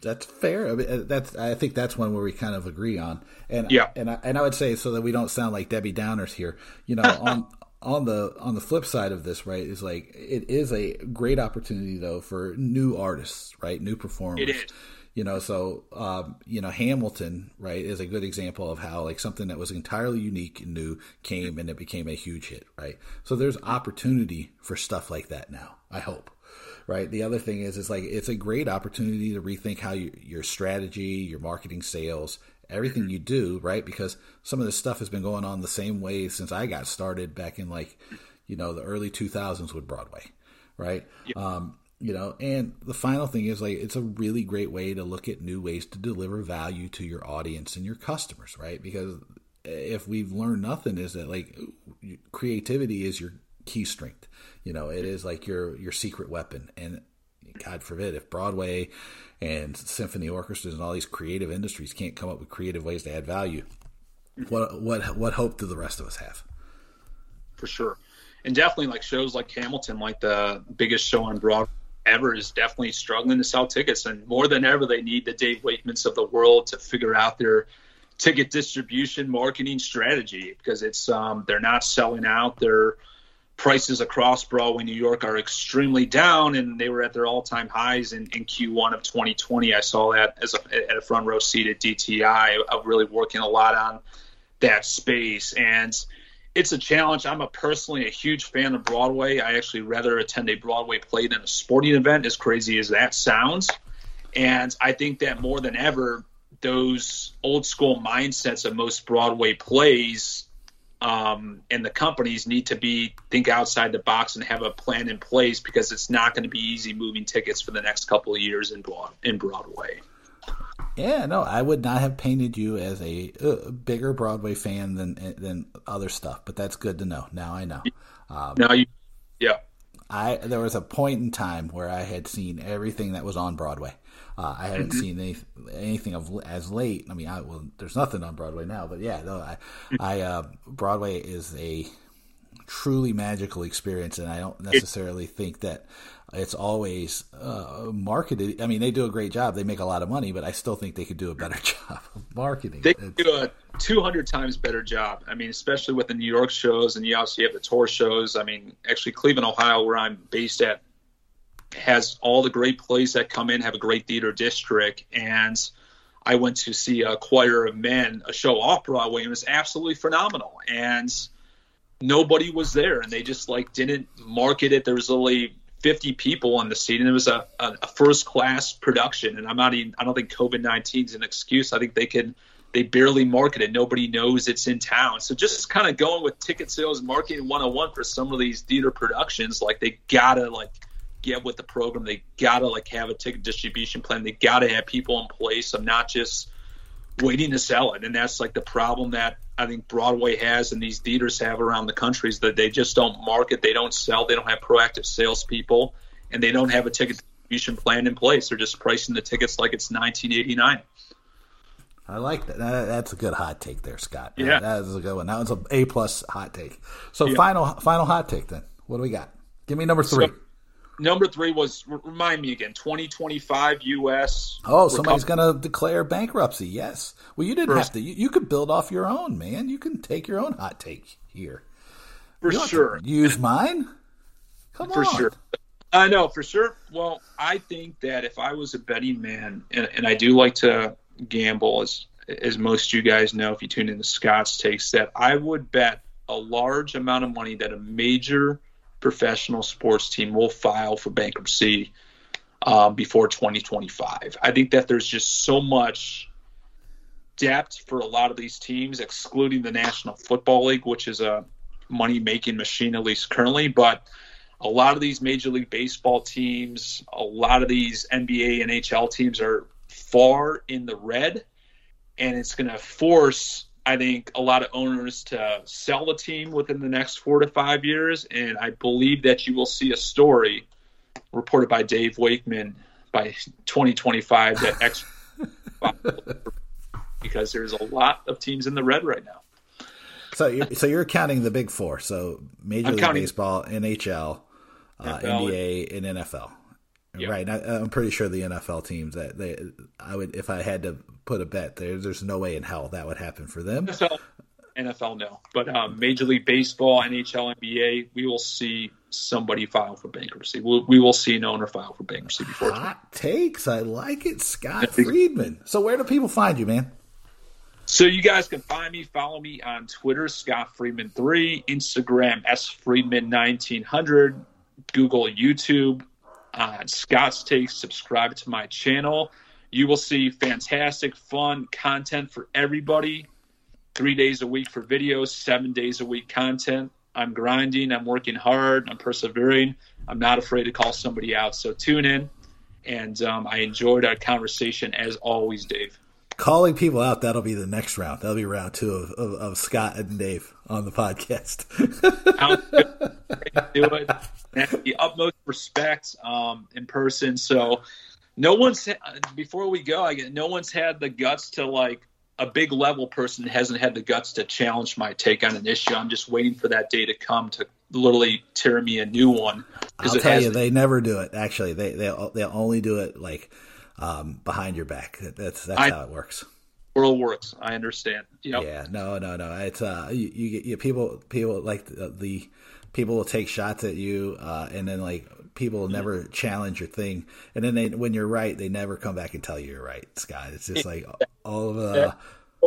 That's fair. I mean, uh, that's I think that's one where we kind of agree on, and yeah, and I, and I would say so that we don't sound like Debbie Downers here. You know, on on the on the flip side of this, right, is like it is a great opportunity though for new artists, right, new performers. It is you know so um, you know hamilton right is a good example of how like something that was entirely unique and new came and it became a huge hit right? So there's opportunity for stuff like that now i hope right? The other thing is is like it's a great opportunity to rethink how you, your strategy your marketing sales everything you do right? Because some of this stuff has been going on the same way since i got started back in like you know the early 2000s with broadway right? Yep. um, you know and the final thing is like it's a really great way to look at new ways to deliver value to your audience and your customers right? Because if we've learned nothing is that like creativity is your key strength. You know it is like your your secret weapon. And god forbid if broadway and symphony orchestras and all these creative industries can't come up with creative ways to add value what what what hope do the rest of us have? For sure. And definitely like shows like hamilton like the biggest show on broadway ever is definitely struggling to sell tickets, and more than ever, they need the Dave Wakemans of the world to figure out their ticket distribution marketing strategy because it's um, they're not selling out. Their prices across Broadway, New York, are extremely down, and they were at their all-time highs in, in Q1 of 2020. I saw that as a, at a front row seat at DTI. of really working a lot on that space and it's a challenge. I'm a personally a huge fan of Broadway. I actually rather attend a Broadway play than a sporting event, as crazy as that sounds. And I think that more than ever, those old school mindsets of most Broadway plays um, and the companies need to be think outside the box and have a plan in place because it's not going to be easy moving tickets for the next couple of years in Broad, in Broadway. Yeah, no, I would not have painted you as a, uh, bigger Broadway fan than than other stuff, but that's good to know. Now I know. Um, now you, yeah. I there was a point in time where I had seen everything that was on Broadway. Uh, I haven't mm-hmm. seen any, anything of as late. I mean, I, well, there's nothing on Broadway now, but yeah, no, I, I uh, Broadway is a truly magical experience, and I don't necessarily think that it's always uh, marketed. I mean, they do a great job; they make a lot of money, but I still think they could do a better job of marketing. They do a 200 times better job. I mean, especially with the New York shows, and you obviously have the tour shows. I mean, actually, Cleveland, Ohio, where I'm based at, has all the great plays that come in, have a great theater district, and I went to see a choir of men, a show off Broadway, and it was absolutely phenomenal. And nobody was there, and they just like didn't market it. There was only 50 people on the seat, and it was a, a, a first class production. And I'm not even, I don't think COVID 19 is an excuse. I think they could, they barely market it. Nobody knows it's in town. So just kind of going with ticket sales marketing 101 for some of these theater productions, like they gotta like get with the program. They gotta like have a ticket distribution plan. They gotta have people in place I'm not just waiting to sell it. And that's like the problem that I think Broadway has and these theaters have around the country is that they just don't market, they don't sell, they don't have proactive salespeople, and they don't have a ticket distribution plan in place. They're just pricing the tickets like it's 1989. I like that. That's a good hot take there, Scott. Yeah, that is a good one. That was a A plus hot take. So yeah. final final hot take then. What do we got? Give me number three. So, number three was remind me again 2025 us oh somebody's going to declare bankruptcy. Yes. Well you didn't First, have to. You, you, could build off your own man. You can take your own hot take here. For sure. use mine. Come for on. sure. I know for sure. Well i think that if i was a betting man and, and i do like to gamble as as most you guys know if you tune in into scott's takes that i would bet a large amount of money that a major professional sports team will file for bankruptcy um, before 2025. I think that there's just so much depth for a lot of these teams, excluding the National Football League, which is a money making machine, at least currently. But a lot of these Major League Baseball teams, a lot of these NBA, and NHL teams are far in the red, and it's going to force I think a lot of owners to sell the team within the next four to five years, and I believe that you will see a story reported by Dave Wakeman by 2025 that X because there's a lot of teams in the red right now. So, you're, so you're counting the big four. So Major I'm League counting, Baseball, NHL, uh, NBA, and NFL. Yep. Right. I, am pretty sure the NFL teams that they, I would, if I had to put a bet, there, there's no way in hell that would happen for them. NFL, NFL no, but um, Major League Baseball, NHL, NBA, we will see somebody file for bankruptcy. We'll, we will see an owner file for bankruptcy before. Hot takes. I like it, Scott Friedman. So where do people find you, man? So you guys can find me, follow me on Twitter, Scott Friedman three, Instagram S Friedman nineteen hundred, Google, YouTube on Scott's Takes. Subscribe to my channel. You will see fantastic, fun content for everybody. Three days a week for videos, seven days a week content. I'm grinding, I'm working hard, I'm persevering. I'm not afraid to call somebody out. So tune in. And um, I enjoyed our conversation as always, Dave. Calling people out, that'll be the next round. That'll be round two of, of, of Scott and Dave on the podcast. do it. The utmost respect um, in person. So no one's before we go. I get no one's had the guts to like a big level person hasn't had the guts to challenge my take on an issue. I'm just waiting for that day to come to literally tear me a new one. I'll tell you, they never do it. Actually, they they they only do it like um, behind your back. That's that's I, how it works world works. I understand. Yep. Yeah, no, no, no. It's uh, you, you, you people, people like the, the, people will take shots at you, uh, and then like people will never challenge your thing, and then they, when you're right, they never come back and tell you you're right, Scott. It's just like all of uh,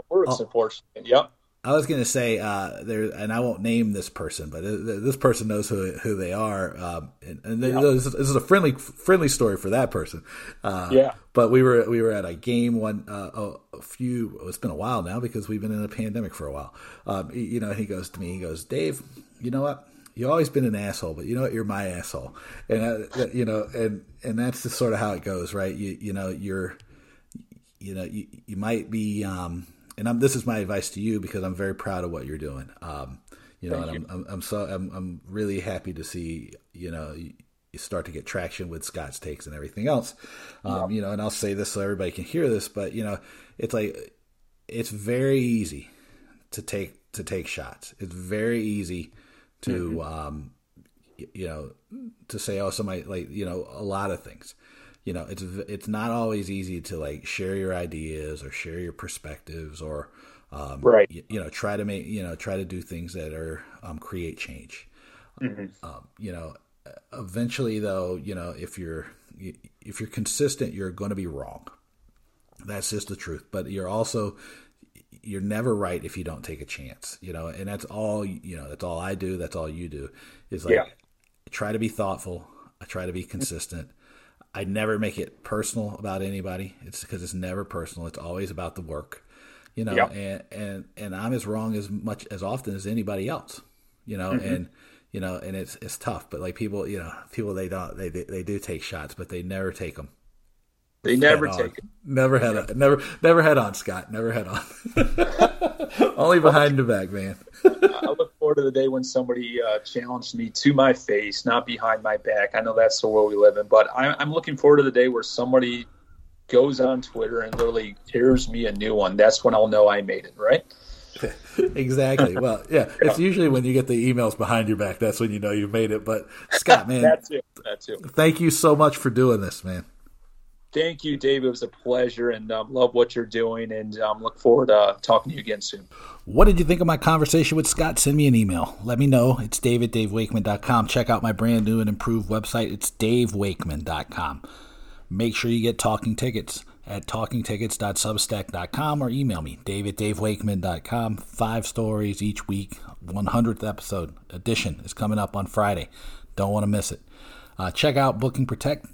works, all, unfortunately. Yep. I was going to say uh, there, and I won't name this person, but this person knows who who they are, um, and, and yeah. this, is a friendly friendly story for that person. Uh, yeah. But we were we were at a game one uh, a few. It's been a while now because we've been in a pandemic for a while. Um, you know, he goes to me, he goes, Dave, you know what? You've always been an asshole, but you know what? You're my asshole, and uh, you know, and and that's just sort of how it goes, right? You you know, you're you know, you, you might be. Um, and I'm, this is my advice to you because I'm very proud of what you're doing. Um, you know, Thank and I'm, I'm, I'm, so I'm, I'm really happy to see you know you, you, start to get traction with Scott's takes and everything else. Um, yeah. You know, and I'll say this so everybody can hear this, but you know, it's like it's very easy to take to take shots. It's very easy to mm-hmm. um, you know to say oh somebody like you know a lot of things you know it's it's not always easy to like share your ideas or share your perspectives or um, right. you, you, know try to make you know try to do things that are um, create change. Mm-hmm. um, you know eventually though you know if you're if you're consistent you're going to be wrong. That's just the truth. But you're also you're never right if you don't take a chance you know? And that's all you know that's all i do that's all you do is like yeah. try to be thoughtful i try to be consistent I never make it personal about anybody. It's because it's never personal. It's always about the work, you know. Yep. And and and I'm as wrong as much as often as anybody else, you know. Mm-hmm. And you know, and it's it's tough. But like people, you know, people they don't they they, they do take shots, but they never take them. They never take it. Never head on. Never never head on, Scott. Never head on. Only behind the back, man. I to the day when somebody uh, challenged me to my face, not behind my back. I know that's the world we live in, but I'm, I'm looking forward to the day where somebody goes on Twitter and literally tears me a new one. That's when I'll know I made it, right? exactly. Well, yeah, it's usually when you get the emails behind your back that's when you know you've made it. But Scott, man, that's it. That's it. Thank you so much for doing this, man thank you, Dave. It was a pleasure, and um, love what you're doing, and um, look forward to uh, talking to you again soon. What did you think of my conversation with Scott? Send me an email. Let me know. It's dave davewakeman.com. Check out my brand new and improved website. It's davewakeman.com. Make sure you get talking tickets at talkingtickets.substack.com or email me, dave davewakeman.com. Five stories each week. 100th episode edition is coming up on Friday. Don't want to miss it. Uh, check out Booking Protect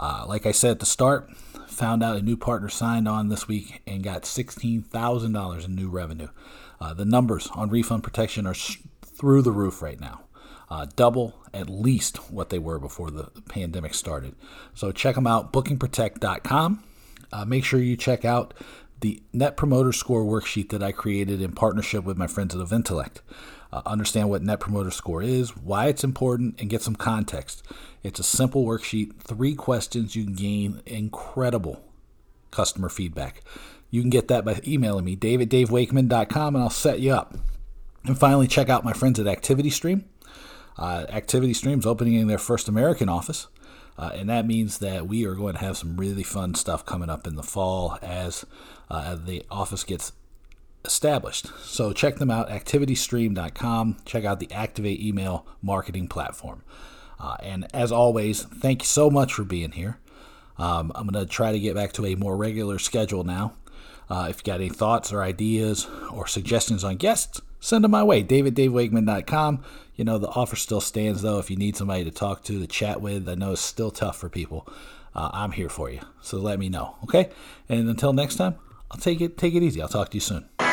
uh, like I said at the start, found out a new partner signed on this week and got $16,000 in new revenue. Uh, the numbers on refund protection are sh- through the roof right now. Uh, double at least what they were before the pandemic started. So check them out, bookingprotect.com. Uh, make sure you check out the Net Promoter Score worksheet that I created in partnership with my friends at Eventellect uh, understand what Net Promoter Score is, why it's important, and get some context. It's a simple worksheet, three questions, you can gain incredible customer feedback. You can get that by emailing me, dave at and I'll set you up. And finally, check out my friends at Activity ActivityStream. Uh, ActivityStream's opening in their first American office. Uh, and that means that we are going to have some really fun stuff coming up in the fall as uh, the office gets established. So check them out, activitystream.com. Check out the Activate email marketing platform. Uh, and as always, thank you so much for being here. Um, I'm going to try to get back to a more regular schedule now. Uh, if you got any thoughts or ideas or suggestions on guests, send them my way. DavidDaveWakeman.com. You know, the offer still stands, though, if you need somebody to talk to, to chat with. I know it's still tough for people. Uh, I'm here for you. So let me know, okay? And until next time, I'll take it take it easy. I'll talk to you soon.